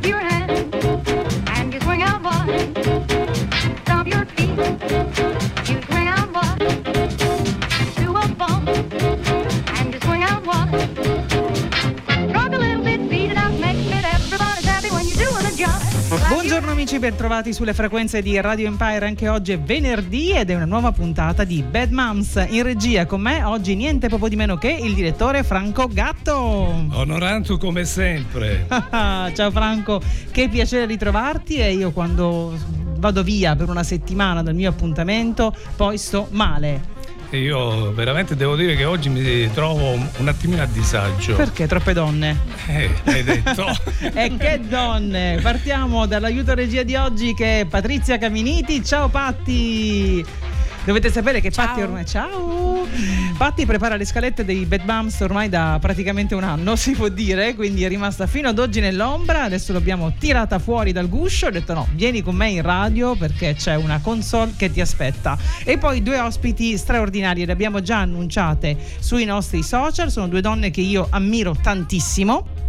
up your amici, bentrovati sulle frequenze di Radio Empire. Anche oggi è venerdì ed è una nuova puntata di Bad Moms. In regia con me oggi niente proprio di meno che il direttore Franco Gatto. Onoranto come sempre. Ciao Franco, che piacere ritrovarti e io quando vado via per una settimana dal mio appuntamento poi sto male io veramente devo dire che oggi mi trovo un attimino a disagio. Perché troppe donne? Eh, hai detto. e che donne! Partiamo dall'aiuto regia di oggi che è Patrizia Caminiti. Ciao Patti! Dovete sapere che ciao. Patti ormai. Ciao! Patti prepara le scalette dei Bad Bums ormai da praticamente un anno, si può dire, quindi è rimasta fino ad oggi nell'ombra. Adesso l'abbiamo tirata fuori dal guscio. Ho detto no, vieni con me in radio perché c'è una console che ti aspetta. E poi due ospiti straordinari, le abbiamo già annunciate sui nostri social. Sono due donne che io ammiro tantissimo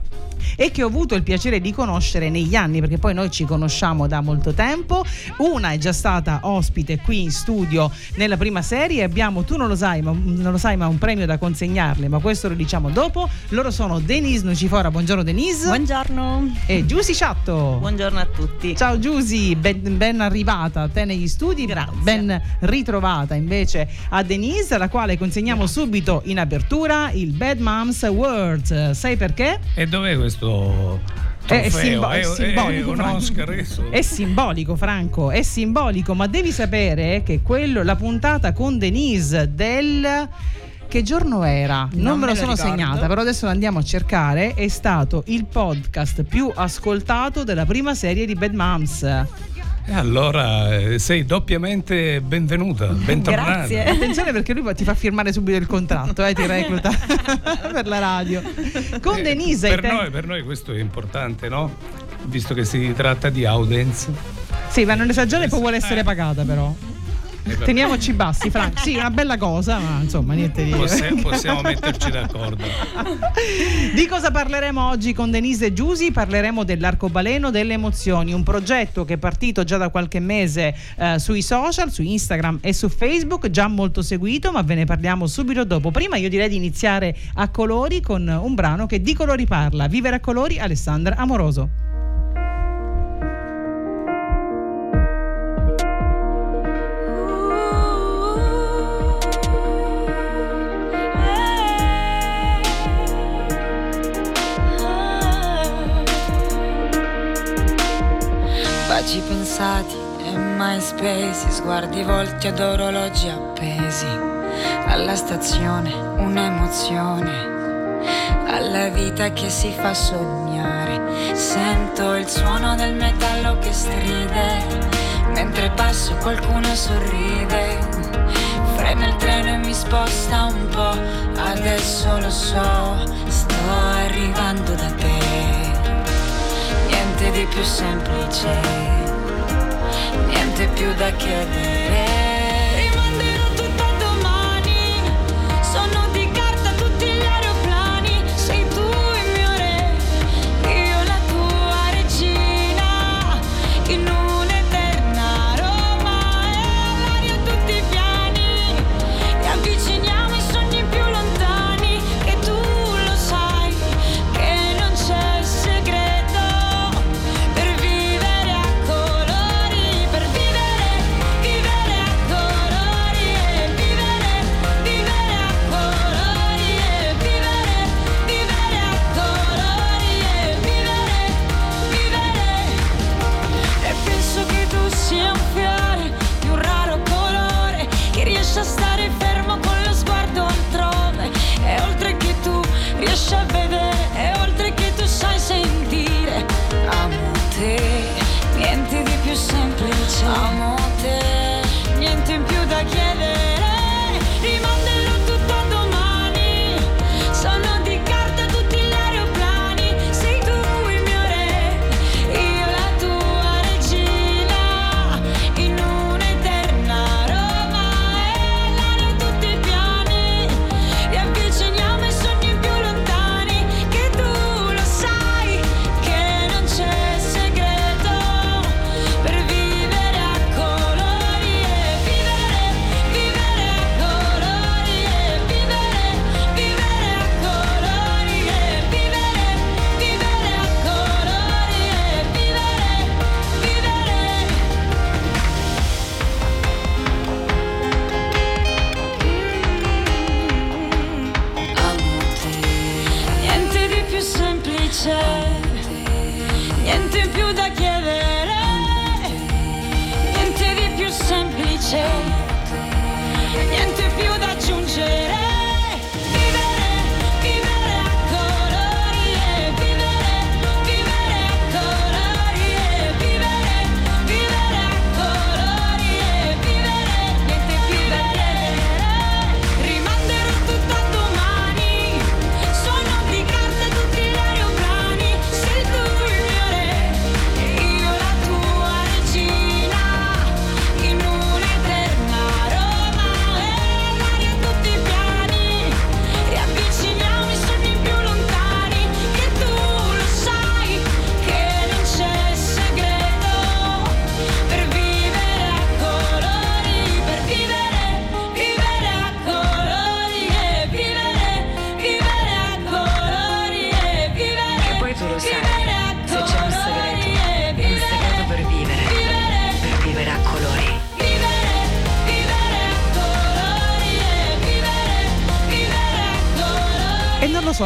e che ho avuto il piacere di conoscere negli anni, perché poi noi ci conosciamo da molto tempo. Una è già stata ospite qui in studio nella prima serie. Abbiamo, tu non lo sai, ma, non lo sai, ma un premio da consegnarle, ma questo lo diciamo dopo. Loro sono Denise Nucifora, buongiorno Denise. Buongiorno. E Giusy Ciatto. Buongiorno a tutti. Ciao Giusy, ben, ben, arrivata a te negli studi. Grazie. Ben ritrovata invece a Denise, alla quale consegniamo Grazie. subito in apertura il Bad Moms World. Sai perché? E dov'è questo? Questo è, simbo- è, simbolico, è, è, simbolico, Franco, è simbolico, ma devi sapere che quello, la puntata con Denise del che giorno era? Non, non me lo sono ricordo. segnata, però adesso lo andiamo a cercare. È stato il podcast più ascoltato della prima serie di Bad Moms. E allora eh, sei doppiamente benvenuta, bentornata. Grazie. Attenzione perché lui ti fa firmare subito il contratto, eh, ti recluta per la radio. Con eh, Denise. Per, te... noi, per noi questo è importante, no? Visto che si tratta di audience. Sì, ma non esagera e poi vuole essere pagata però. Teniamoci bassi, Frank. Sì, una bella cosa, ma insomma, niente di. Possiamo, possiamo metterci d'accordo. Di cosa parleremo oggi con Denise Giusi? Parleremo dell'arcobaleno delle emozioni, un progetto che è partito già da qualche mese eh, sui social, su Instagram e su Facebook, già molto seguito, ma ve ne parliamo subito dopo. Prima io direi di iniziare a colori con un brano che di colori parla. Vivere a colori, Alessandra Amoroso. Pensati e spesi, sguardi volti ad orologi appesi, alla stazione un'emozione, alla vita che si fa sognare, sento il suono del metallo che stride, mentre passo qualcuno sorride, frena il treno e mi sposta un po', adesso lo so, sto arrivando da te. Niente di più semplice, niente più da chiedere.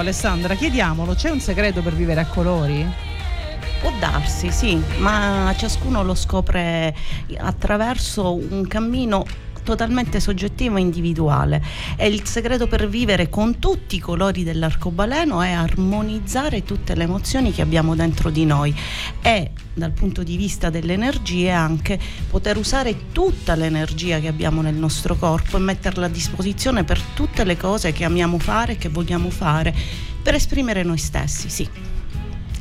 Alessandra, chiediamolo, c'è un segreto per vivere a colori? Può darsi, sì, ma ciascuno lo scopre attraverso un cammino totalmente soggettivo e individuale e il segreto per vivere con tutti i colori dell'arcobaleno è armonizzare tutte le emozioni che abbiamo dentro di noi e dal punto di vista delle energie anche poter usare tutta l'energia che abbiamo nel nostro corpo e metterla a disposizione per tutte le cose che amiamo fare e che vogliamo fare per esprimere noi stessi, sì.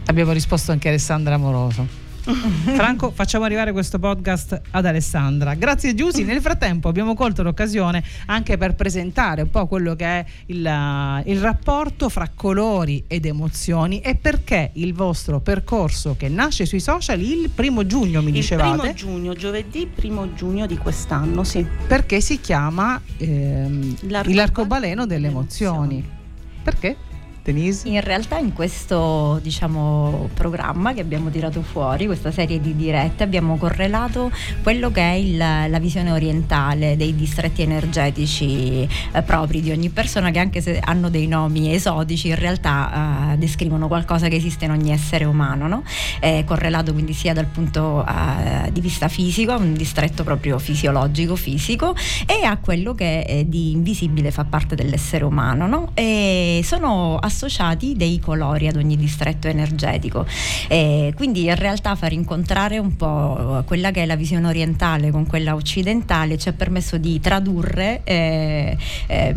Abbiamo risposto anche a Alessandra Amoroso. Franco, facciamo arrivare questo podcast ad Alessandra. Grazie Giussi. Nel frattempo abbiamo colto l'occasione anche per presentare un po' quello che è il, il, rapporto fra colori ed emozioni e perché il vostro percorso che nasce sui social il primo giugno, mi dicevate. Il primo giugno, giovedì primo giugno di quest'anno, sì. Perché si chiama ehm, l'arcobaleno delle emozioni. Perché? Denise? In realtà in questo diciamo, programma che abbiamo tirato fuori, questa serie di dirette, abbiamo correlato quello che è il, la visione orientale dei distretti energetici eh, propri di ogni persona che anche se hanno dei nomi esotici in realtà eh, descrivono qualcosa che esiste in ogni essere umano, no? eh, correlato quindi sia dal punto eh, di vista fisico, un distretto proprio fisiologico, fisico, e a quello che di invisibile fa parte dell'essere umano. No? E sono associati dei colori ad ogni distretto energetico. E quindi in realtà far incontrare un po' quella che è la visione orientale con quella occidentale ci ha permesso di tradurre eh, eh,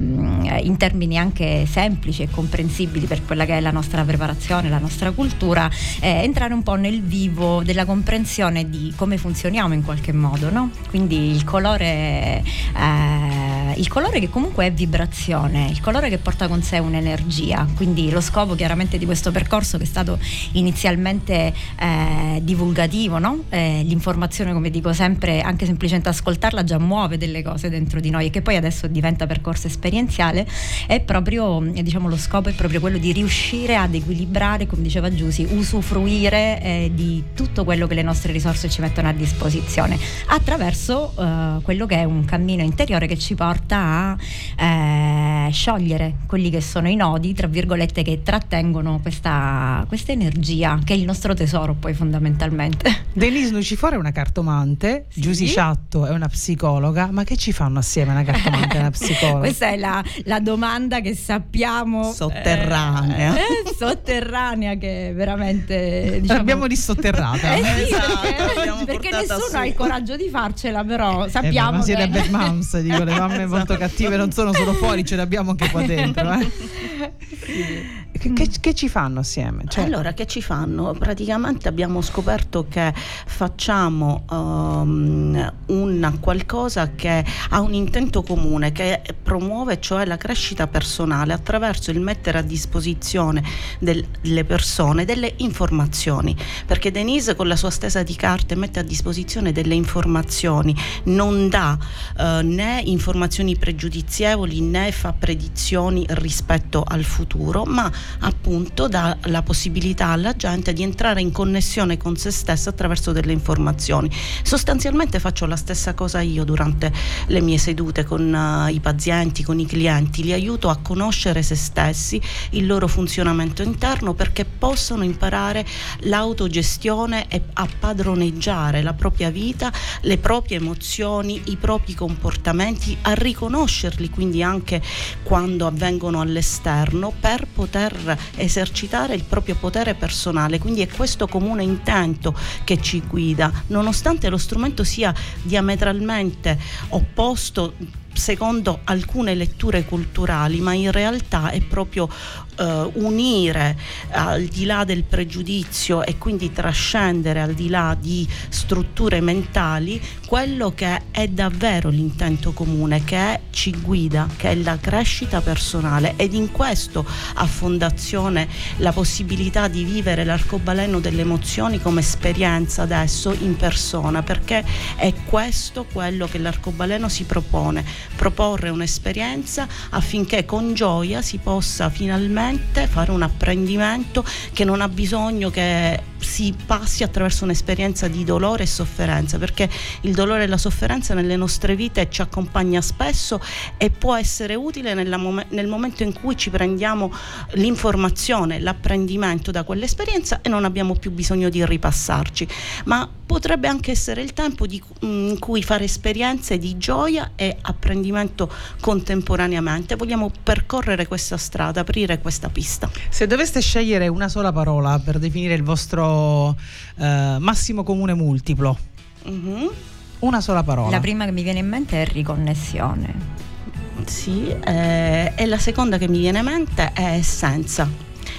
in termini anche semplici e comprensibili per quella che è la nostra preparazione, la nostra cultura, eh, entrare un po' nel vivo della comprensione di come funzioniamo in qualche modo. No? Quindi il colore, eh, il colore che comunque è vibrazione, il colore che porta con sé un'energia. Quindi quindi lo scopo chiaramente di questo percorso che è stato inizialmente eh, divulgativo, no? eh, l'informazione come dico sempre, anche semplicemente ascoltarla già muove delle cose dentro di noi e che poi adesso diventa percorso esperienziale, è proprio, diciamo, lo scopo è proprio quello di riuscire ad equilibrare, come diceva Giusy, usufruire eh, di tutto quello che le nostre risorse ci mettono a disposizione attraverso eh, quello che è un cammino interiore che ci porta a eh, sciogliere quelli che sono i nodi, tra virgolette, virgolette che trattengono questa, questa, energia che è il nostro tesoro poi fondamentalmente. Denise Lucifora è una cartomante, sì. Giusy Ciatto è una psicologa, ma che ci fanno assieme una cartomante e una psicologa? Questa è la, la, domanda che sappiamo sotterranea. Eh, eh, sotterranea che veramente diciamo... l'abbiamo dissotterrata. Eh sì, esatto, perché, perché nessuno su. ha il coraggio di farcela, però eh sappiamo. Eh, ma siete che... bad moms, dico, le mamme esatto. molto cattive non sono solo fuori, ce le abbiamo anche qua dentro. Eh. Sì. Che, che, che, ci fanno assieme? Cioè... Allora, che ci fanno? Praticamente abbiamo scoperto che facciamo um, un qualcosa che ha un intento comune, che promuove cioè la crescita personale attraverso il mettere a disposizione delle persone delle informazioni. Perché Denise con la sua stesa di carte mette a disposizione delle informazioni, non dà uh, né informazioni pregiudizievoli né fa predizioni rispetto al futuro, ma appunto dà la possibilità alla gente di entrare in connessione con se stessa attraverso delle informazioni. Sostanzialmente faccio la stessa cosa io durante le mie sedute con uh, i pazienti, con i clienti, li aiuto a conoscere se stessi, il loro funzionamento interno perché possano imparare l'autogestione e a padroneggiare la propria vita, le proprie emozioni, i propri comportamenti, a riconoscerli quindi anche quando avvengono all'esterno per poter esercitare il proprio potere personale. Quindi è questo comune intento che ci guida, nonostante lo strumento sia diametralmente opposto secondo alcune letture culturali, ma in realtà è proprio eh, unire al di là del pregiudizio e quindi trascendere al di là di strutture mentali quello che è davvero l'intento comune, che è, ci guida, che è la crescita personale. Ed in questo ha fondazione la possibilità di vivere l'arcobaleno delle emozioni come esperienza adesso in persona, perché è questo quello che l'arcobaleno si propone, proporre un'esperienza affinché con gioia si possa finalmente fare un apprendimento che non ha bisogno che si passi attraverso un'esperienza di dolore e sofferenza, perché il dolore e la sofferenza nelle nostre vite ci accompagna spesso e può essere utile mom- nel momento in cui ci prendiamo l'informazione, l'apprendimento da quell'esperienza e non abbiamo più bisogno di ripassarci, ma potrebbe anche essere il tempo di, mm, in cui fare esperienze di gioia e apprendimento contemporaneamente. Vogliamo percorrere questa strada, aprire questa pista. Se doveste scegliere una sola parola per definire il vostro eh, massimo comune multiplo, mm-hmm. una sola parola. La prima che mi viene in mente è riconnessione. Sì, eh, e la seconda che mi viene in mente è essenza,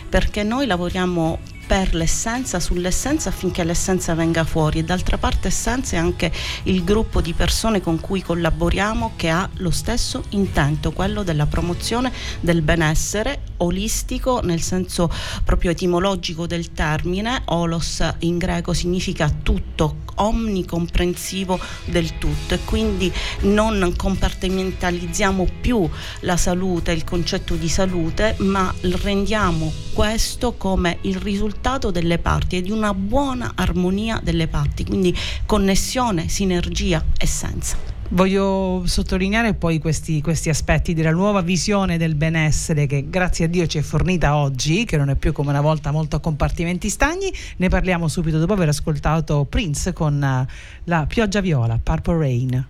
perché noi lavoriamo per l'essenza, sull'essenza affinché l'essenza venga fuori. E d'altra parte essenza è anche il gruppo di persone con cui collaboriamo che ha lo stesso intento, quello della promozione del benessere olistico nel senso proprio etimologico del termine, olos in greco significa tutto, omnicomprensivo del tutto. E quindi non compartimentalizziamo più la salute, il concetto di salute, ma rendiamo questo come il risultato risultato delle parti e di una buona armonia delle parti, quindi connessione, sinergia, essenza. Voglio sottolineare poi questi, questi, aspetti della nuova visione del benessere che grazie a Dio ci è fornita oggi, che non è più come una volta molto a compartimenti stagni. Ne parliamo subito dopo aver ascoltato Prince con uh, la pioggia viola, Purple Rain.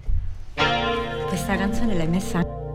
Questa canzone l'hai messa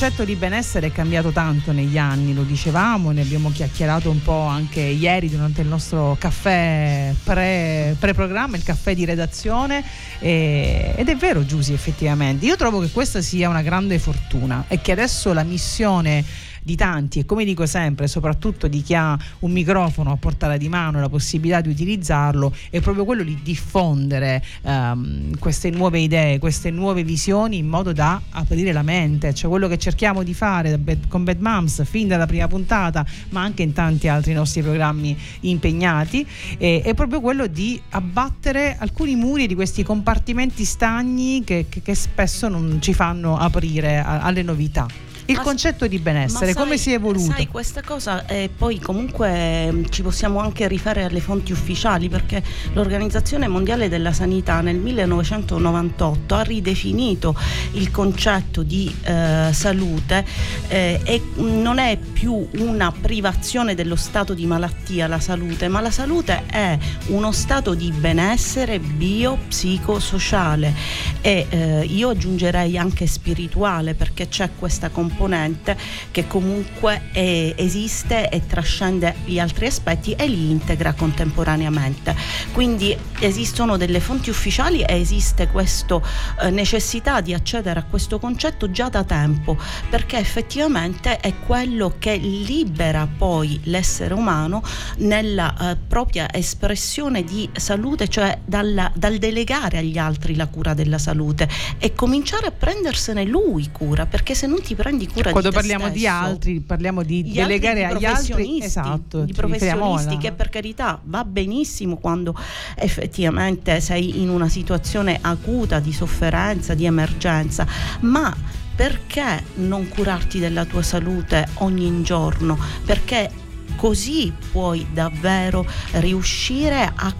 concetto di benessere è cambiato tanto negli anni, lo dicevamo, ne abbiamo chiacchierato un po' anche ieri durante il nostro caffè pre, pre-programma, il caffè di redazione e, ed è vero Giusy effettivamente. Io trovo che questa sia una grande fortuna e che adesso la missione di tanti e come dico sempre, soprattutto di chi ha un microfono a portata di mano e la possibilità di utilizzarlo, è proprio quello di diffondere um, queste nuove idee, queste nuove visioni in modo da aprire la mente, cioè quello che cerchiamo di fare con Bad Moms fin dalla prima puntata, ma anche in tanti altri nostri programmi impegnati, è, è proprio quello di abbattere alcuni muri di questi compartimenti stagni che, che, che spesso non ci fanno aprire a, alle novità il ma concetto di benessere, sai, come si è evoluto? Sai, questa cosa eh, poi comunque mm, ci possiamo anche rifare alle fonti ufficiali perché l'Organizzazione Mondiale della Sanità nel 1998 ha ridefinito il concetto di eh, salute eh, e non è più una privazione dello stato di malattia la salute, ma la salute è uno stato di benessere bio-psicosociale e eh, io aggiungerei anche spirituale perché c'è questa componente componente che comunque è, esiste e trascende gli altri aspetti e li integra contemporaneamente. Quindi esistono delle fonti ufficiali e esiste questa eh, necessità di accedere a questo concetto già da tempo, perché effettivamente è quello che libera poi l'essere umano nella eh, propria espressione di salute, cioè dalla, dal delegare agli altri la cura della salute e cominciare a prendersene lui cura, perché se non ti prendi cura Quando di parliamo stesso, di altri, parliamo di gli delegare altri, agli altri esatto, di professionisti che per carità va benissimo quando effettivamente sei in una situazione acuta di sofferenza, di emergenza, ma perché non curarti della tua salute ogni giorno? Perché così puoi davvero riuscire a,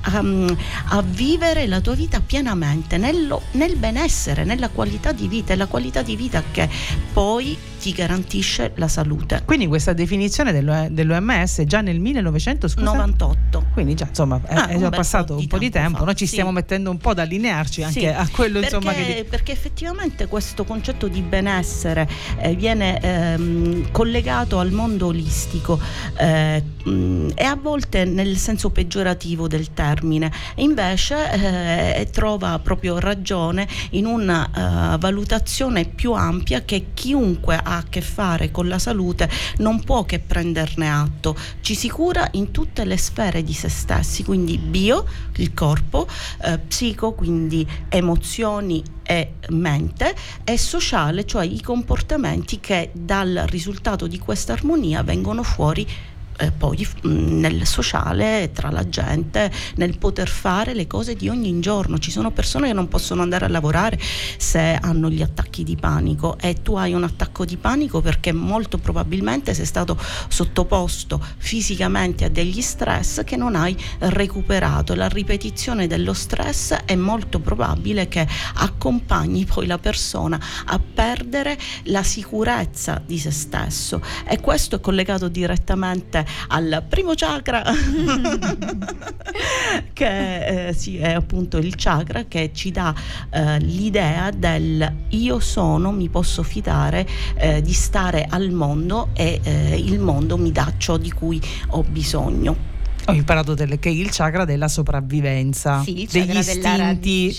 a, a vivere la tua vita pienamente nello, nel benessere, nella qualità di vita e la qualità di vita che poi ti garantisce la salute. Quindi questa definizione dell'OMS già nel 1998. Quindi già insomma ah, è, già passato un po' di tempo, fa, noi ci sì. stiamo mettendo un po' ad allinearci anche sì, a quello perché, insomma che... Perché effettivamente questo concetto di benessere eh, viene ehm, collegato al mondo olistico eh, mh, e a volte nel senso peggiorativo del termine, invece eh, trova proprio ragione in una uh, valutazione più ampia che chiunque ha a che fare con la salute non può che prenderne atto. Ci si cura in tutte le sfere di se stessi, quindi bio, il corpo, eh, psico, quindi emozioni e mente, e sociale, cioè i comportamenti che dal risultato di questa armonia vengono fuori eh, poi mh, nel sociale, tra la gente, nel poter fare le cose di ogni giorno. Ci sono persone che non possono andare a lavorare se hanno gli attacchi di panico e tu hai un attacco di panico perché molto probabilmente sei stato sottoposto fisicamente a degli stress che non hai recuperato. La ripetizione dello stress è molto probabile che accompagni poi la persona a perdere la sicurezza di se stesso e questo è collegato direttamente al primo chakra, che eh, sì, è appunto il chakra che ci dà eh, l'idea del io sono, mi posso fidare eh, di stare al mondo e eh, il mondo mi dà ciò di cui ho bisogno. Ho imparato del, che è il chakra della sopravvivenza, sì, degli istinti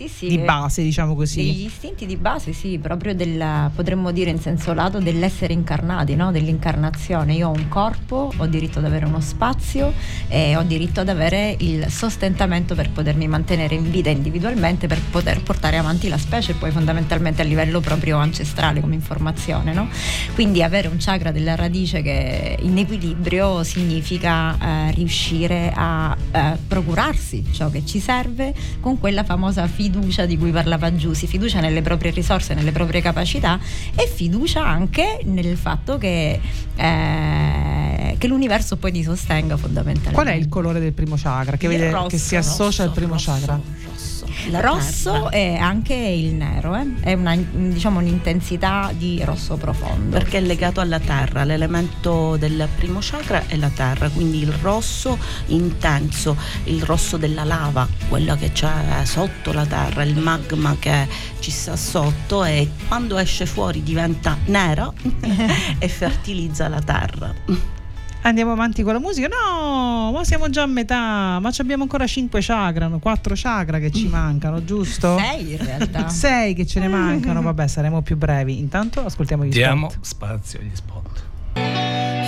sì, sì, di base, diciamo così. Degli istinti di base, sì, proprio del, potremmo dire in senso lato dell'essere incarnati, no? dell'incarnazione. Io ho un corpo, ho diritto ad avere uno spazio e ho diritto ad avere il sostentamento per potermi mantenere in vita individualmente, per poter portare avanti la specie, poi fondamentalmente a livello proprio ancestrale come informazione. No? Quindi avere un chakra della radice che è in equilibrio significa eh, riuscire a eh, procurarsi ciò che ci serve con quella famosa fiducia fiducia di cui parlava Giussi, fiducia nelle proprie risorse, nelle proprie capacità e fiducia anche nel fatto che, eh, che l'universo poi ti sostenga fondamentalmente. Qual è il colore del primo chakra che, vede, rosso, che si associa rosso, al primo rosso, chakra? Rosso. Il rosso e anche il nero, eh? è una, diciamo, un'intensità di rosso profondo. Perché è legato alla terra, l'elemento del primo chakra è la terra, quindi il rosso intenso, il rosso della lava, quella che c'è sotto la terra, il magma che ci sta sotto e quando esce fuori diventa nero e fertilizza la terra. Andiamo avanti con la musica? No, ma siamo già a metà, ma abbiamo ancora 5 chakra, 4 chakra che ci mancano, giusto? 6 in realtà. 6 che ce ne mancano, vabbè saremo più brevi. Intanto ascoltiamo gli Diamo spot. spazio agli spot.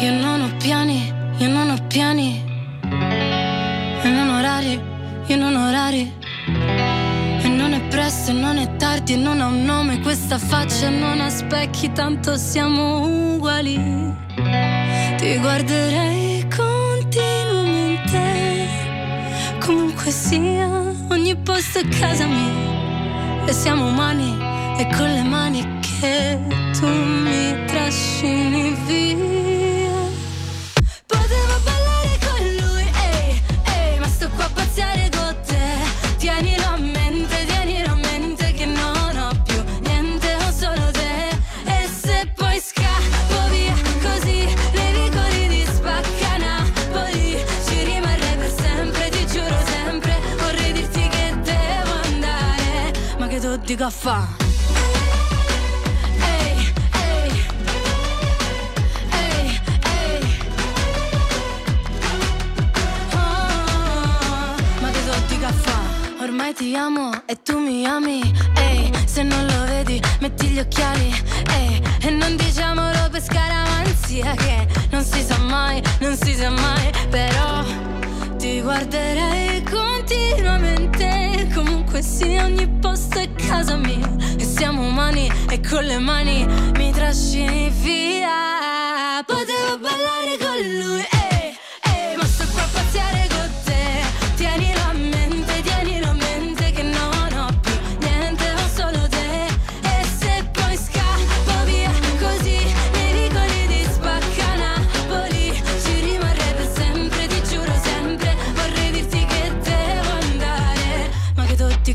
Io non ho piani, io non ho piani. E non orari, io non ho orari. E non è tardi e non ha un nome questa faccia non ha specchi, tanto siamo uguali. Ti guarderei continuamente. Comunque sia, ogni posto è casa mia. E siamo umani e con le mani che tu mi trascini via. Ma che fa'? Oh, ma che so di caffè Ormai ti amo e tu mi ami. Ehi, se non lo vedi metti gli occhiali. Ehi, e non diciamolo per scaramanzia Che non si sa mai, non si sa mai. Però ti guarderei continuamente Sia ogni posto è casa mia. E siamo umani e con le mani mi trascini via. Potevo ballare con lui, ehi, ehi Ma sto qua a pazziare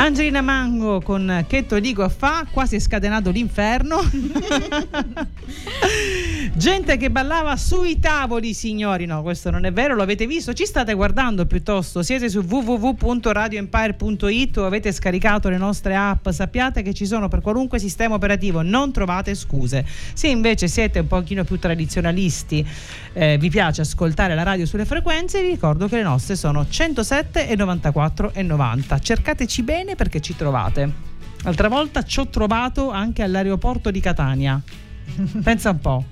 Angelina Mango con Che to dico a fa, quasi è scatenato l'inferno. Gente che ballava sui tavoli, signori. No, questo non è vero, lo avete visto? Ci state guardando piuttosto? Siete su www.radioempire.it o avete scaricato le nostre app? Sappiate che ci sono per qualunque sistema operativo, non trovate scuse. Se invece siete un pochino più tradizionalisti, eh, vi piace ascoltare la radio sulle frequenze, vi ricordo che le nostre sono 107 e 94 e 90. Cercateci bene perché ci trovate. L'altra volta ci ho trovato anche all'aeroporto di Catania. Pensa un po'.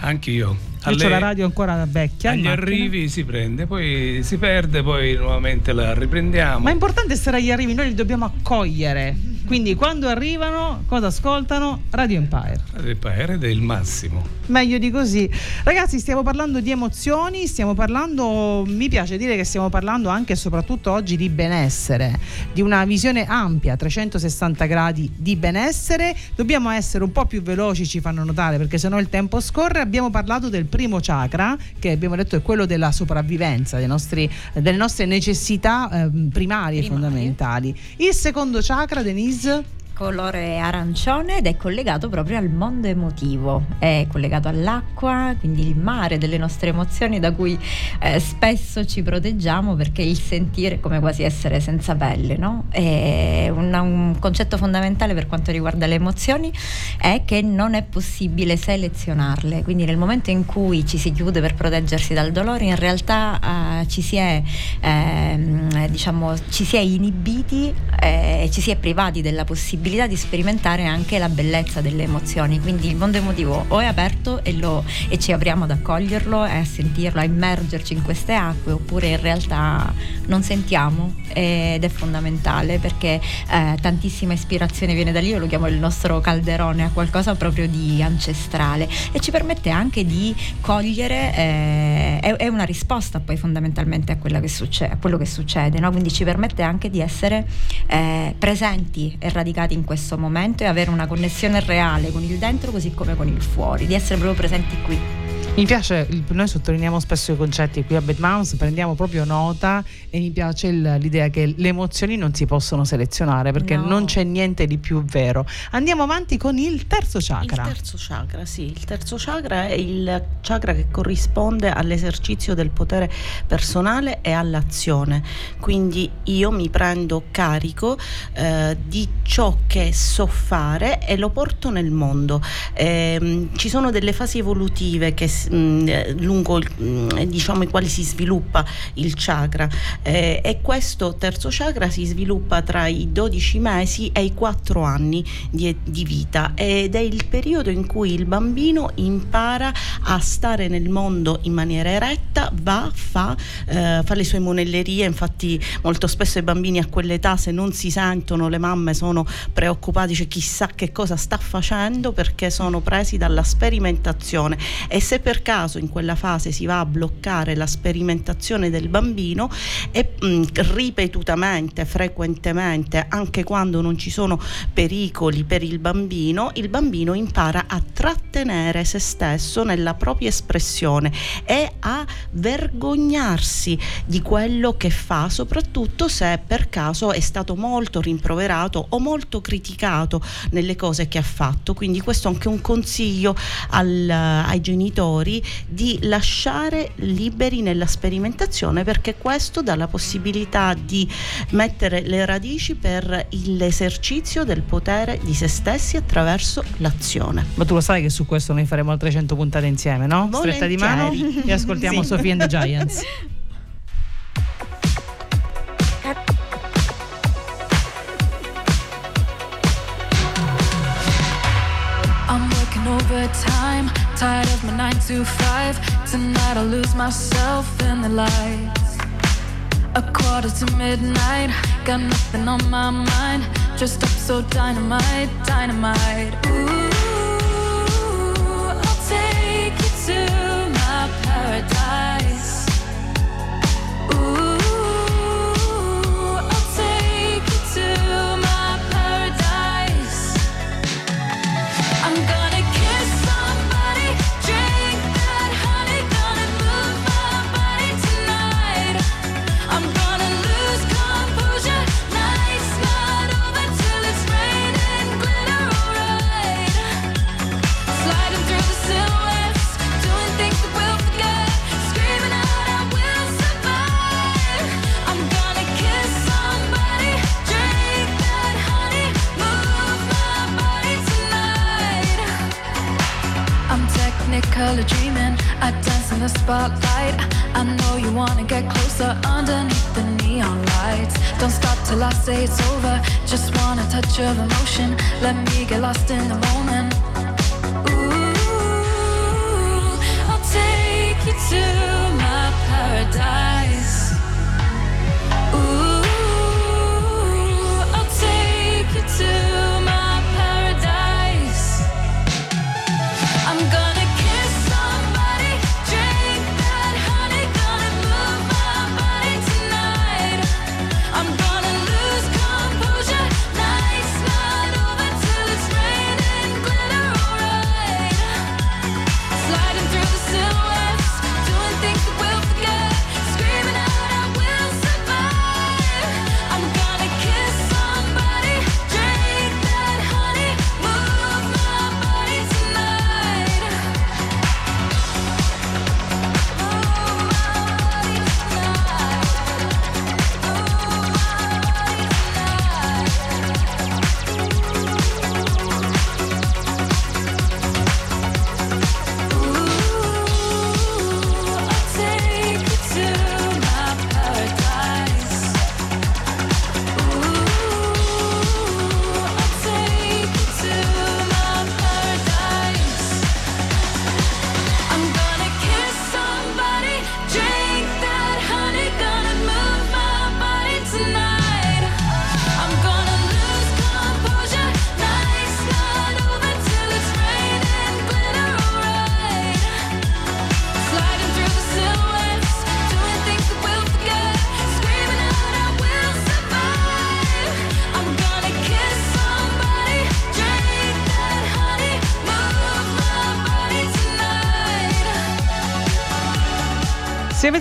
Anch'io. Io ho la radio ancora vecchia. agli arrivi si prende, poi si perde, poi nuovamente la riprendiamo. Ma è importante stare agli arrivi, noi li dobbiamo accogliere. Quindi quando arrivano, cosa ascoltano? Radio Empire. Paere è il massimo. Meglio di così. Ragazzi, stiamo parlando di emozioni, stiamo parlando, mi piace dire che stiamo parlando anche e soprattutto oggi di benessere, di una visione ampia, 360 gradi di benessere. Dobbiamo essere un po' più veloci, ci fanno notare, perché sennò il tempo scorre. Abbiamo parlato del primo chakra, che abbiamo detto è quello della sopravvivenza, dei nostri- delle nostre necessità ehm, primarie, Primarie. fondamentali. Il secondo chakra, Denise? Lives. Colore arancione ed è collegato proprio al mondo emotivo, è collegato all'acqua, quindi il mare delle nostre emozioni da cui eh, spesso ci proteggiamo perché il sentire è come quasi essere senza pelle, no? È un, un concetto fondamentale per quanto riguarda le emozioni è che non è possibile selezionarle, quindi nel momento in cui ci si chiude per proteggersi dal dolore in realtà eh, ci si è eh, diciamo ci si è inibiti e eh, ci si è privati della possibilità possibilità di sperimentare anche la bellezza delle emozioni, quindi il mondo emotivo o è aperto e, lo, e ci apriamo ad accoglierlo e a sentirlo, a immergerci in queste acque, oppure in realtà non sentiamo ed è fondamentale perché eh, tantissima ispirazione viene da lì, io lo chiamo il nostro calderone, a qualcosa proprio di ancestrale e ci permette anche di cogliere, eh, è, è, una risposta poi fondamentalmente a, che succede, a quello che succede, no? quindi ci permette anche di essere eh, presenti e radicati in questo momento e avere una connessione reale con il dentro così come con il fuori, di essere proprio presenti qui. Mi piace, noi sottolineiamo spesso i concetti qui a Bad Mouse, prendiamo proprio nota e mi piace l'idea che le emozioni non si possono selezionare perché no. non c'è niente di più vero. Andiamo avanti con il terzo chakra. Il terzo chakra, sì, il terzo chakra è il chakra che corrisponde all'esercizio del potere personale e all'azione. Quindi io mi prendo carico eh, di ciò che so fare e lo porto nel mondo. Eh, ci sono delle fasi evolutive che lungo diciamo, i quali si sviluppa il chakra. Eh, e questo terzo chakra si sviluppa tra i 12 mesi e i 4 anni di, di vita ed è il periodo in cui il bambino impara a stare nel mondo in maniera eretta, va, fa, eh, fa le sue monellerie, infatti molto spesso i bambini a quell'età se non si sentono le mamme sono preoccupati, cioè chissà che cosa sta facendo perché sono presi dalla sperimentazione e se per caso in quella fase si va a bloccare la sperimentazione del bambino e mh, mm, ripetutamente, frequentemente, anche quando non ci sono pericoli per il bambino, il bambino impara a trattenere se stesso nella propria espressione e a vergognarsi di quello che fa, soprattutto se per caso è stato molto rimproverato o molto criticato nelle cose che ha fatto. Quindi questo è anche un consiglio al, ai genitori genitori di lasciare liberi nella sperimentazione perché questo dà la possibilità di mettere le radici per l'esercizio del potere di se stessi attraverso l'azione. Ma tu lo sai che su questo noi faremo altre 100 puntate insieme, no? Stretta di mano e ascoltiamo sì. Sofia and the Giants. Tired of my nine to five. Tonight I'll lose myself in the lights. A quarter to midnight. Got nothing on my mind. Dressed up so dynamite, dynamite. Ooh, I'll take you to my paradise. Ooh. Color dreaming. I dance in the spotlight. I know you wanna get closer underneath the neon lights. Don't stop till I say it's over. Just want a touch of emotion. Let me get lost in the moment.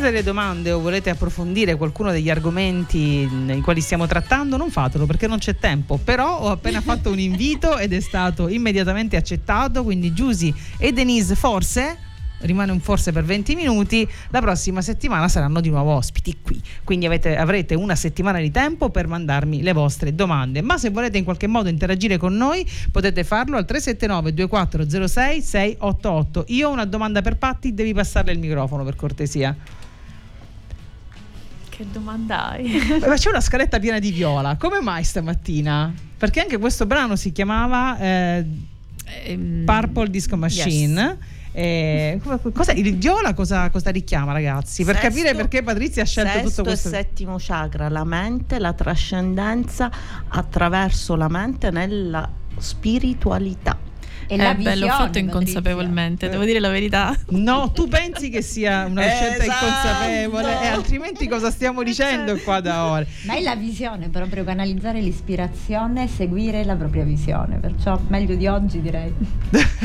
Delle domande o volete approfondire qualcuno degli argomenti nei quali stiamo trattando, non fatelo perché non c'è tempo. Però ho appena fatto un invito ed è stato immediatamente accettato. Quindi Giusy e Denise forse rimane un forse per 20 minuti, la prossima settimana saranno di nuovo ospiti qui. Quindi avete, avrete una settimana di tempo per mandarmi le vostre domande. Ma se volete in qualche modo interagire con noi, potete farlo al 379 2406 688. Io ho una domanda per Patti, devi passarle il microfono per cortesia. Che domanda hai? Ma c'è una scaletta piena di viola. Come mai stamattina? Perché anche questo brano si chiamava eh, Purple Disco Machine. Yes. Eh, cosa, il viola cosa, cosa, richiama, ragazzi? Per sesto, capire perché Patrizia ha scelto tutto questo. il settimo chakra, la mente, la trascendenza attraverso la mente nella spiritualità. E eh, beh, l'ho fatto inconsapevolmente, devo dire la verità. No, tu pensi che sia una scelta esatto. inconsapevole e altrimenti cosa stiamo dicendo qua da ora? Ma è la visione, proprio canalizzare l'ispirazione e seguire la propria visione, perciò meglio di oggi direi.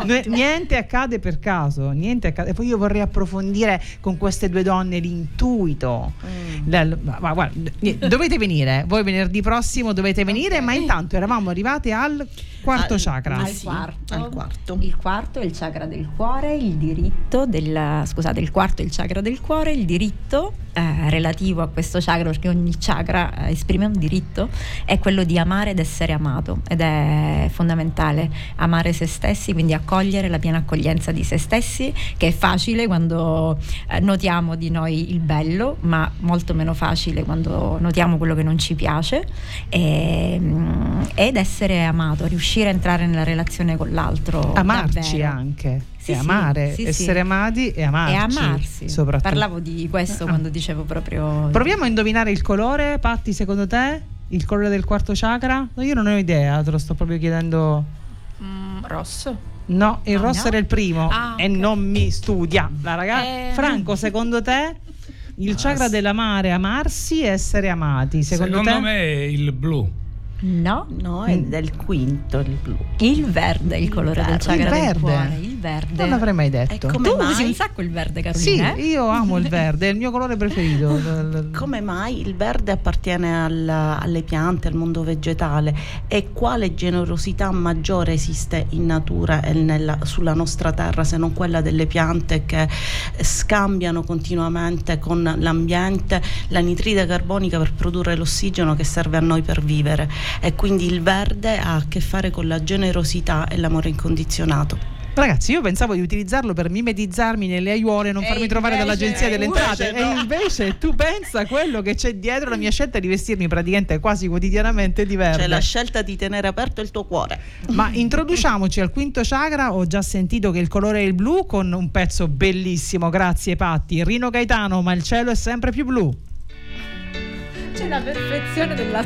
niente accade per caso, niente accade. E poi io vorrei approfondire con queste due donne l'intuito. Mm. La, ma, guarda, dovete venire, voi venerdì prossimo dovete venire, okay. ma intanto eravamo arrivati al quarto al, chakra. Al, sì, quarto. al quarto. Il quarto è il chakra del cuore, il diritto del scusate, il quarto è il chakra del cuore, il diritto eh, relativo a questo chakra, perché ogni chakra eh, esprime un diritto, è quello di amare ed essere amato ed è fondamentale amare se stessi, quindi accogliere la piena accoglienza di se stessi, che è facile quando eh, notiamo di noi il bello, ma molto meno facile quando notiamo quello che non ci piace e, mm, ed essere amato, riuscire a entrare nella relazione con l'altro. Amarci davvero. anche sì, e amare, sì, essere sì. amati e amarci. E amarsi. Soprattutto. Parlavo di questo ah. quando dicevo proprio. Proviamo a indovinare il colore, Patti, secondo te? Il colore del quarto chakra? io non ho idea, te lo sto proprio chiedendo. Mm, rosso. No, il ah, rosso no? era il primo ah, e non mi studia la ragazza. Eh. Franco, secondo te? Il chakra dell'amare, amarsi e essere amati. Secondo, secondo te? me è il blu. No, no, è del quinto il blu. Il verde è il colore il del chakra il del cuore. Verde. Non l'avrei mai detto. tu mai? usi un sacco il verde, Carolina? Sì, eh? io amo il verde, è il mio colore preferito. come mai il verde appartiene al, alle piante, al mondo vegetale e quale generosità maggiore esiste in natura e nella, sulla nostra terra se non quella delle piante che scambiano continuamente con l'ambiente l'anitride carbonica per produrre l'ossigeno che serve a noi per vivere e quindi il verde ha a che fare con la generosità e l'amore incondizionato. Ragazzi, io pensavo di utilizzarlo per mimetizzarmi nelle aiuole e non e farmi trovare dall'agenzia delle entrate. No. E invece tu pensa a quello che c'è dietro la mia scelta di vestirmi praticamente quasi quotidianamente di verde. C'è la scelta di tenere aperto il tuo cuore. Ma introduciamoci al quinto chakra. Ho già sentito che il colore è il blu con un pezzo bellissimo. Grazie, Patti. Rino Gaetano, ma il cielo è sempre più blu. C'è la perfezione della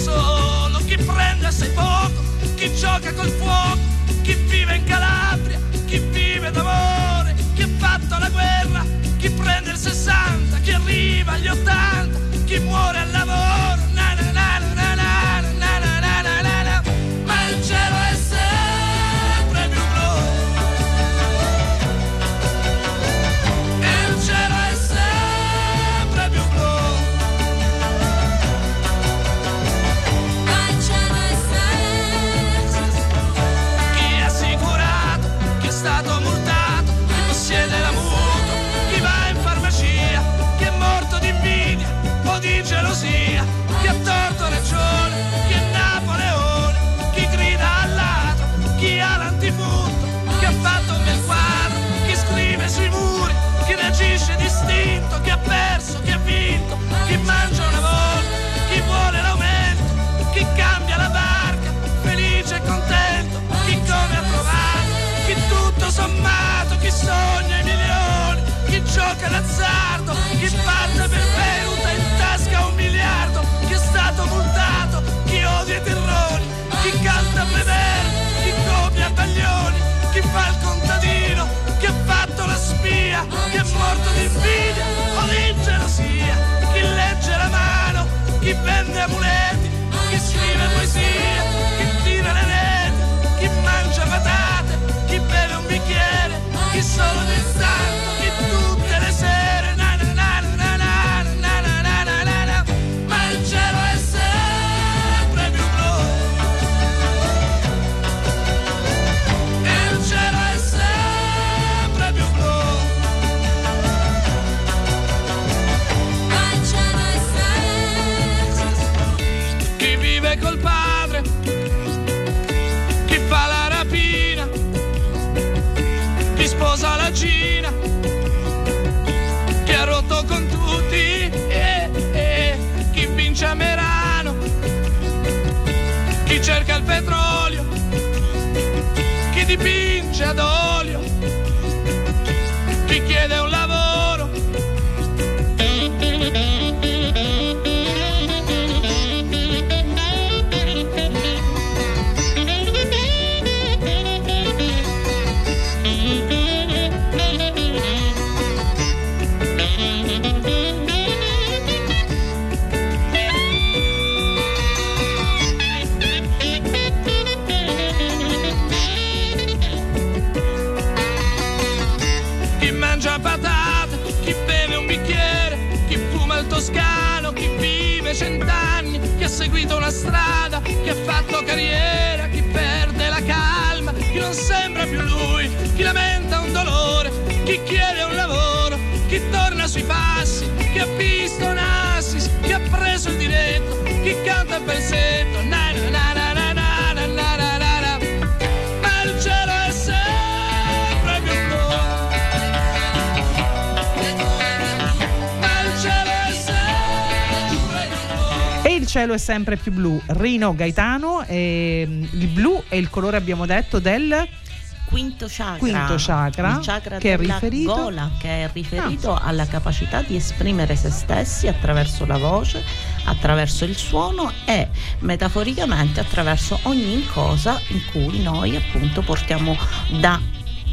solo, chi prende assai poco, chi gioca col fuoco, chi vive in Calabria, chi vive d'amore, chi ha fatto la guerra, chi prende il 60, chi arriva agli 80, chi muore al lavoro. Gioca d'azzardo, chi parte per Beruta in tasca un miliardo, chi è stato multato, chi odia i terroni, chi canta a vedere, chi copia baglioni, chi fa il contadino, chi ha fatto la spia, chi è morto di invidia o di gelosia, chi legge la mano, chi vende amuleti, chi scrive poesia, chi tira le reti, chi mangia patate, chi beve un bicchiere, chi solo nel del petrolio, chi dipinge ad oro carriera, chi perde la calma, chi non sembra più lui, chi lamenta un dolore, chi chiede un lavoro, chi torna sui passi, chi ha visto un assist, chi ha preso il diretto, chi canta il pezzetto, cielo è sempre più blu. Rino Gaetano, ehm, il blu è il colore, abbiamo detto, del quinto chakra, Quinto chakra, chakra che è riferito- gola, che è riferito alla capacità di esprimere se stessi attraverso la voce, attraverso il suono e metaforicamente attraverso ogni cosa in cui noi appunto portiamo da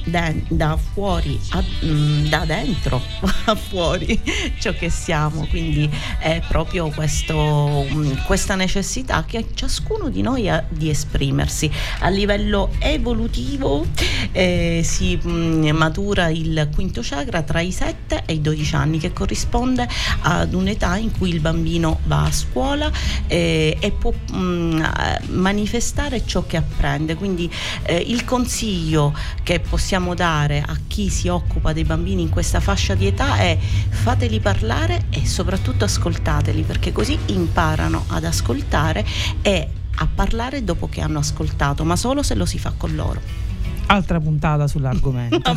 de- da fuori a- mm, da dentro a fuori ciò che siamo. Quindi è proprio questo, mm, questa necessità che ciascuno di noi ha di esprimersi. A livello evolutivo eh, si mm, matura il quinto chakra tra i 7 e i 12 anni che corrisponde ad un'età in cui il bambino va a scuola eh, e può manifestare ciò che apprende. Quindi eh, il consiglio che possiamo dare a chi si occupa dei bambini in questa fascia di età è fateli parlare e soprattutto ascoltateli perché così imparano ad ascoltare e a parlare dopo che hanno ascoltato, ma solo se lo si fa con loro. Altra puntata sull'argomento.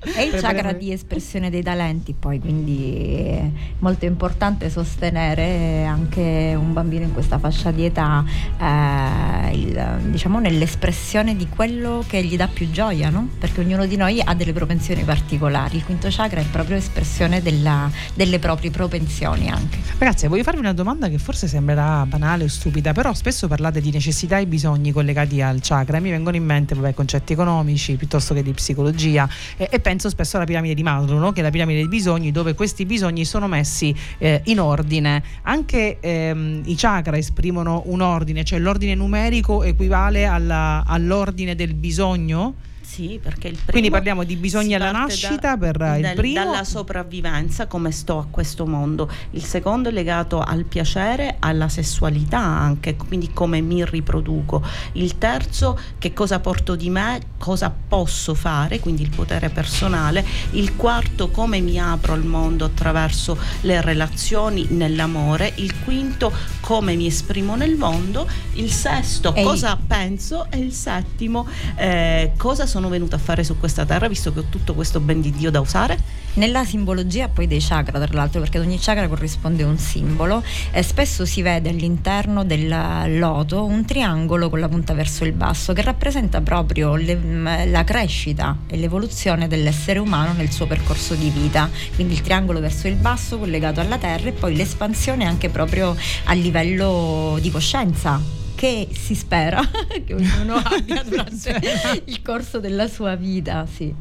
è il chakra di espressione dei talenti poi, quindi è molto importante sostenere anche un bambino in questa fascia di età eh, il, diciamo nell'espressione di quello che gli dà più gioia, no? perché ognuno di noi ha delle propensioni particolari. Il quinto chakra è proprio espressione della, delle proprie propensioni anche. Ragazzi, voglio farvi una domanda che forse sembrerà banale o stupida, però spesso parlate di necessità e bisogni collegati al chakra e mi vengono in mente vabbè, concetti economici piuttosto che di psicologia e, e penso spesso alla piramide di Maslow, no? che è la piramide dei bisogni dove questi bisogni sono messi eh, in ordine. Anche ehm, i chakra esprimono un ordine, cioè l'ordine numerico equivale alla, all'ordine del bisogno? Sì, perché il primo Quindi parliamo di bisogni alla nascita da, per il del, primo. Dalla sopravvivenza, come sto a questo mondo. Il secondo è legato al piacere, alla sessualità anche, quindi come mi riproduco. Il terzo, che cosa porto di me, cosa posso fare, quindi il potere personale. Il quarto, come mi apro al mondo attraverso le relazioni nell'amore. Il quinto, come mi esprimo nel mondo. Il sesto, Ehi. cosa penso. E il settimo, eh, cosa sono sono venuta a fare su questa terra, visto che ho tutto questo ben di Dio da usare? Nella simbologia poi dei chakra, tra l'altro, perché ad ogni chakra corrisponde un simbolo, eh, spesso si vede all'interno del loto un triangolo con la punta verso il basso che rappresenta proprio le, mm, la crescita e l'evoluzione dell'essere umano nel suo percorso di vita. Quindi il triangolo verso il basso collegato alla terra e poi l'espansione anche proprio a livello di coscienza che si spera che ognuno abbia durante il corso della sua vita, sì.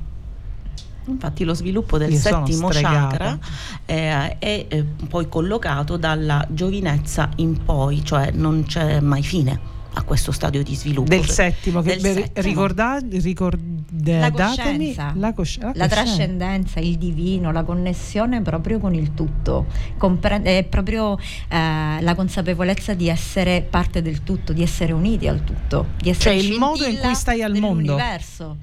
Infatti lo sviluppo del Io settimo chakra eh, è eh, poi collocato dalla giovinezza in poi, cioè non c'è mai fine a questo stadio di sviluppo. Del settimo, che del settimo. ricordate, la coscienza, la, cosci- la, la trascendenza, il divino, la connessione proprio con il tutto, Compre- è proprio eh, la consapevolezza di essere parte del tutto, di essere uniti al tutto, di essere cioè il modo in cui stai al mondo,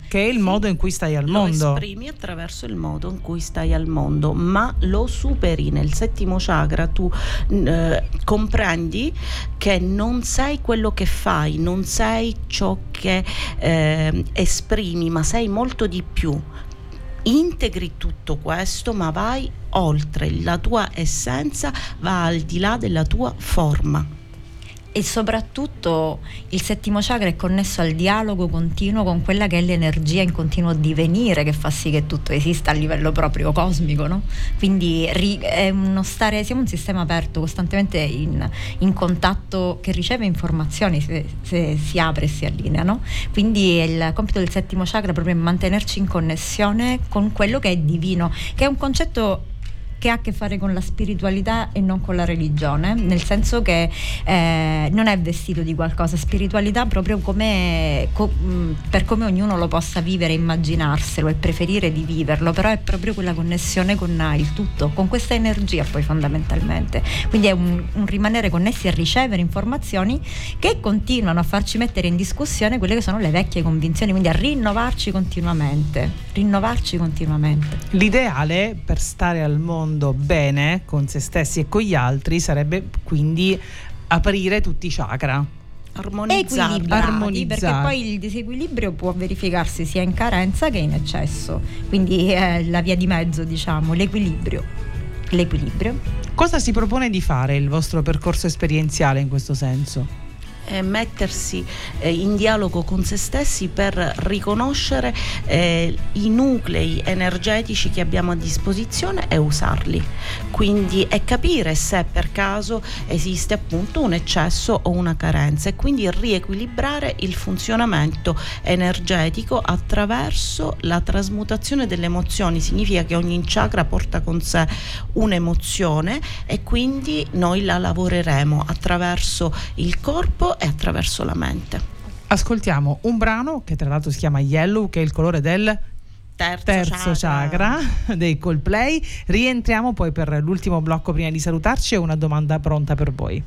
che è il sì, modo in cui stai al lo mondo. Lo esprimi attraverso il modo in cui stai al mondo, ma lo superi nel settimo chakra, tu eh, comprendi che non sei quello che fai, non sei ciò che eh, esprimi, ma sei molto di più. Integri tutto questo, ma vai oltre, la tua essenza va al di là della tua forma e soprattutto il settimo chakra è connesso al dialogo continuo con quella che è l'energia in continuo divenire che fa sì che tutto esista a livello proprio cosmico, no? Quindi è uno stare, siamo un sistema aperto, costantemente in, in contatto, che riceve informazioni se, se, si apre e si allinea, no? Quindi il compito del settimo chakra è proprio mantenerci in connessione con quello che è divino, che è un concetto che ha a che fare con la spiritualità e non con la religione, nel senso che eh, non è vestito di qualcosa, spiritualità proprio come, co, per come ognuno lo possa vivere, immaginarselo e preferire di viverlo, però è proprio quella connessione con il tutto, con questa energia poi fondamentalmente. Quindi è un, un rimanere connessi a ricevere informazioni che continuano a farci mettere in discussione quelle che sono le vecchie convinzioni, quindi a rinnovarci continuamente, rinnovarci continuamente. L'ideale per stare al mondo mondo bene con se stessi e con gli altri sarebbe quindi aprire tutti i chakra. Armonizzati, armonizzati perché poi il disequilibrio può verificarsi sia in carenza che in eccesso. Quindi è la via di mezzo diciamo l'equilibrio. L'equilibrio. Cosa si propone di fare il vostro percorso esperienziale in questo senso? Eh, mettersi eh, in dialogo con se stessi per riconoscere eh, i nuclei energetici che abbiamo a disposizione e usarli. Quindi e capire se per caso esiste appunto un eccesso o una carenza e quindi riequilibrare il funzionamento energetico attraverso la trasmutazione delle emozioni. Significa che ogni chakra porta con sé un'emozione e quindi noi la lavoreremo attraverso il corpo e attraverso la mente. Ascoltiamo un brano che tra l'altro si chiama Yellow, che è il colore del terzo, terzo chakra. chakra dei Coldplay. Rientriamo poi per l'ultimo blocco prima di salutarci e una domanda pronta per voi.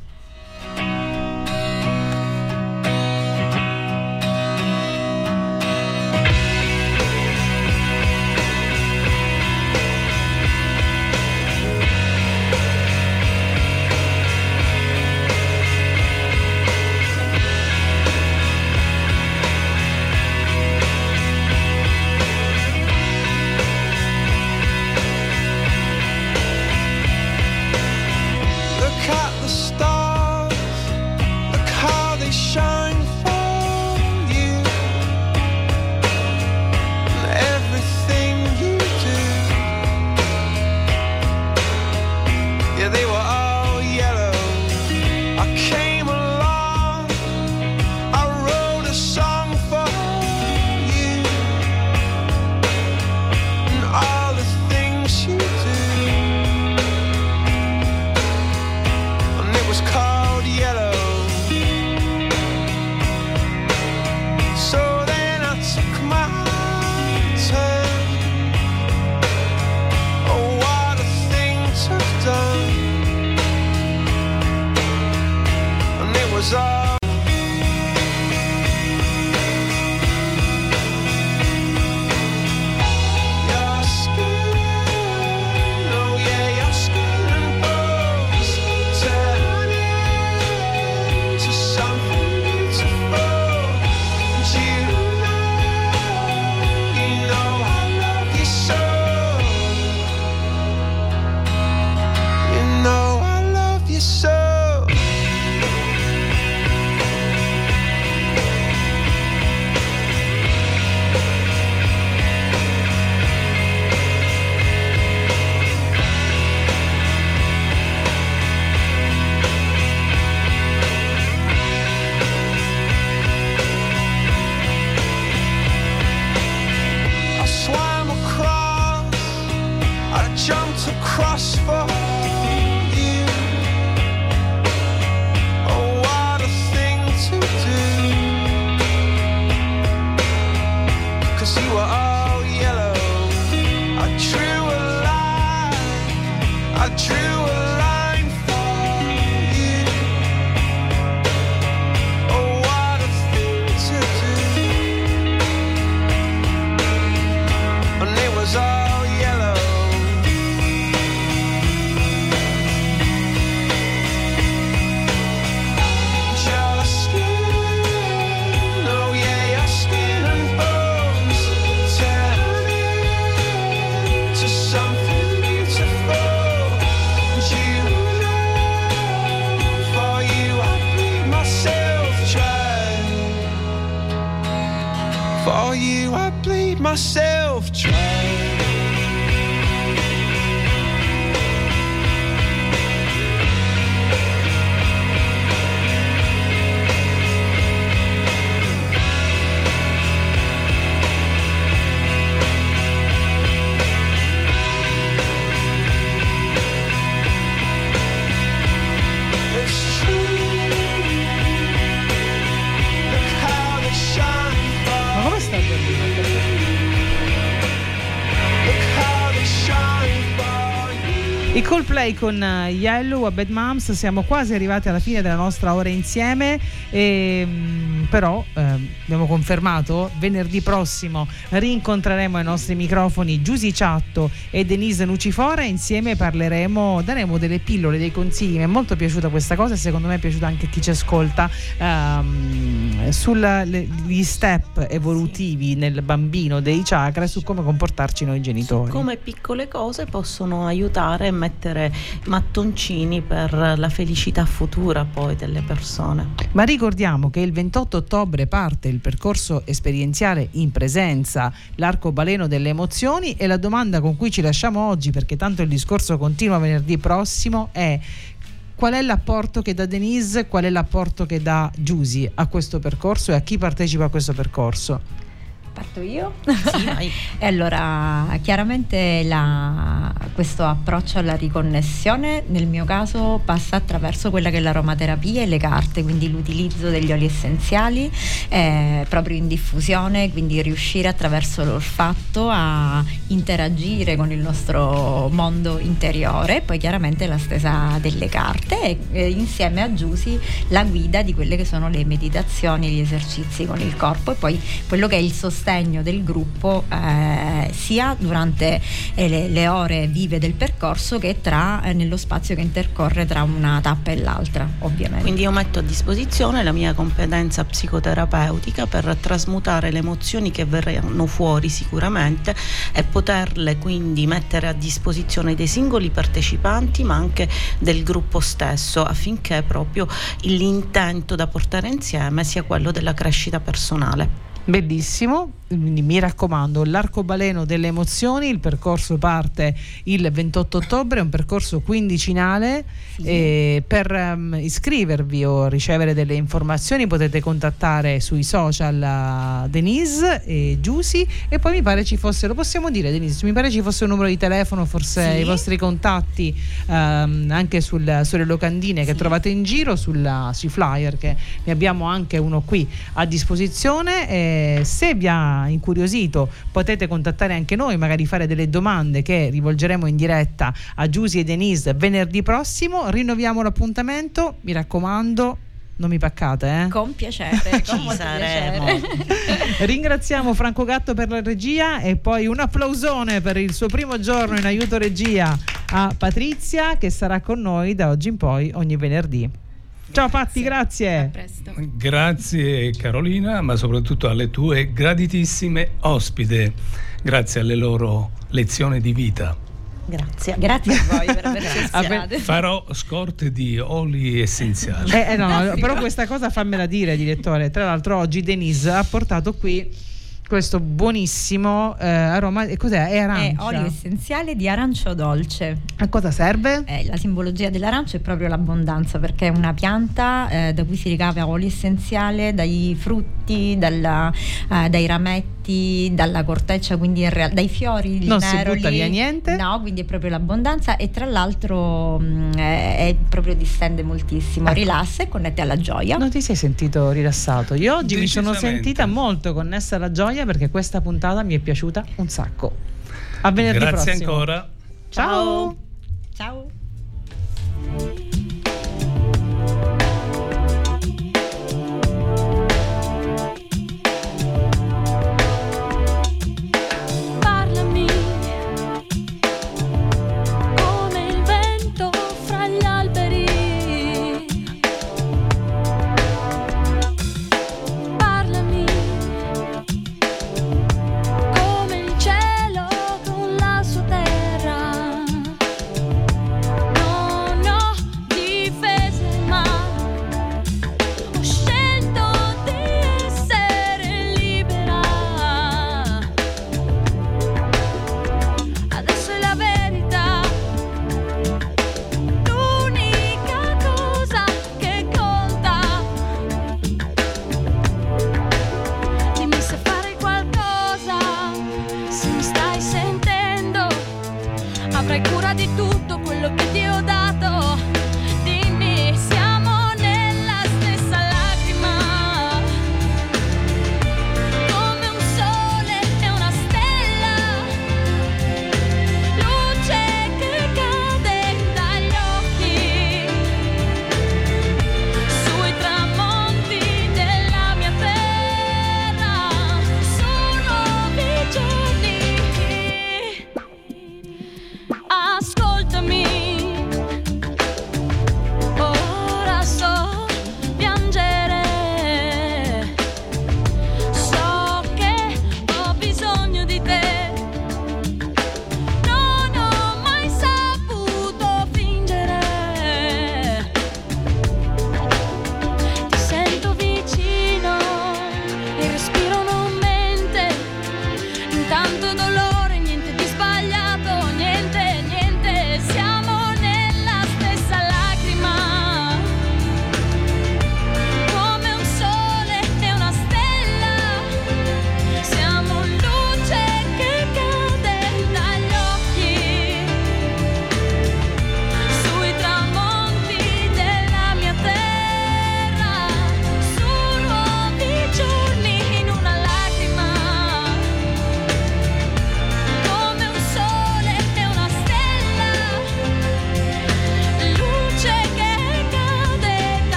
You. I Coldplay con eh, Yellow a Bad Moms, siamo quasi arrivati alla fine della nostra ora insieme, e, mm, però eh, abbiamo confermato venerdì prossimo rincontreremo ai nostri microfoni Giusy Ciatto e Denise Nucifora e insieme parleremo, daremo delle pillole, dei consigli, mi è molto piaciuta questa cosa e secondo me è piaciuta anche a chi ci ascolta, ehm, sugli step evolutivi nel bambino dei chakra e su come comportarci noi genitori. Come piccole cose possono aiutare a mettere mattoncini per la felicità futura poi delle persone. Ma ricordiamo che il 28 ottobre parte il percorso esperienziale in presenza, l'arcobaleno delle emozioni e la domanda con cui ci lasciamo oggi, perché tanto il discorso continua venerdì prossimo, è qual è l'apporto che dà Denise, qual è l'apporto che dà Giusy a questo percorso e a chi partecipa a questo percorso? Parto io? e allora, chiaramente la- questo approccio alla riconnessione nel mio caso passa attraverso quella che è l'aromaterapia e le carte, quindi l'utilizzo degli oli essenziali eh, proprio in diffusione, quindi riuscire attraverso l'olfatto a interagire con il nostro mondo interiore, poi chiaramente la stesa delle carte e eh, insieme a Giusy la guida di quelle che sono le meditazioni, gli esercizi con il corpo e poi quello che è il sostegno del gruppo eh, sia durante eh, le, le ore vive del percorso che tra, eh, nello spazio che intercorre tra una tappa e l'altra ovviamente. Quindi io metto a disposizione la mia competenza psicoterapeutica per trasmutare le emozioni che verranno fuori sicuramente e poterle quindi mettere a disposizione dei singoli partecipanti ma anche del gruppo stesso affinché proprio l'intento da portare insieme sia quello della crescita personale. Bellissimo, mi raccomando, l'arcobaleno delle emozioni, il percorso parte il 28 ottobre, è un percorso quindicinale, e per ehm, iscrivervi o ricevere delle informazioni potete contattare sui social eh, Denise e Giusy e poi mi pare ci fosse, lo possiamo dire Denise, mi pare ci fosse un numero di telefono, forse Sì. i vostri contatti ehm, anche sul- sulle locandine che Sì. trovate in giro, sulla- sui flyer che ne abbiamo anche uno qui a disposizione. E se vi ha incuriosito potete contattare anche noi, magari fare delle domande che rivolgeremo in diretta a Giusy e Denise venerdì prossimo. Rinnoviamo l'appuntamento, mi raccomando. Non mi paccate, eh? Con piacere, con Ci molto saremo. piacere. Ringraziamo Franco Gatto per la regia e poi un applausone per il suo primo giorno in aiuto regia a Patrizia che sarà con noi da oggi in poi ogni venerdì. Ciao Patti, A grazie. presto. Grazie Carolina, ma soprattutto alle tue graditissime ospite. Grazie alle loro lezioni di vita. Grazie. Grazie a voi per averci ispirate. Farò scorte di oli essenziali. Eh, eh, no, no, però questa cosa fammela dire, direttore. Tra l'altro oggi Denise ha portato qui questo buonissimo eh, aroma. E cos'è? È arancia. È olio essenziale di arancio dolce. A cosa serve? Eh, la simbologia dell'arancio è proprio l'abbondanza, perché è una pianta eh, da cui si ricava olio essenziale dai frutti, dalla, eh, dai rametti, dalla corteccia, quindi real- dai fiori. Non neroli. si butta via niente. No, quindi è proprio l'abbondanza e tra l'altro mm, mh, è, proprio distende moltissimo, ecco. rilassa e connette alla gioia. Non ti sei sentito rilassato? Io oggi mi sono sentita molto connessa alla gioia Maia perché questa puntata mi è piaciuta un sacco. A venerdì Grazie prossimo. ancora. Ciao. Ciao.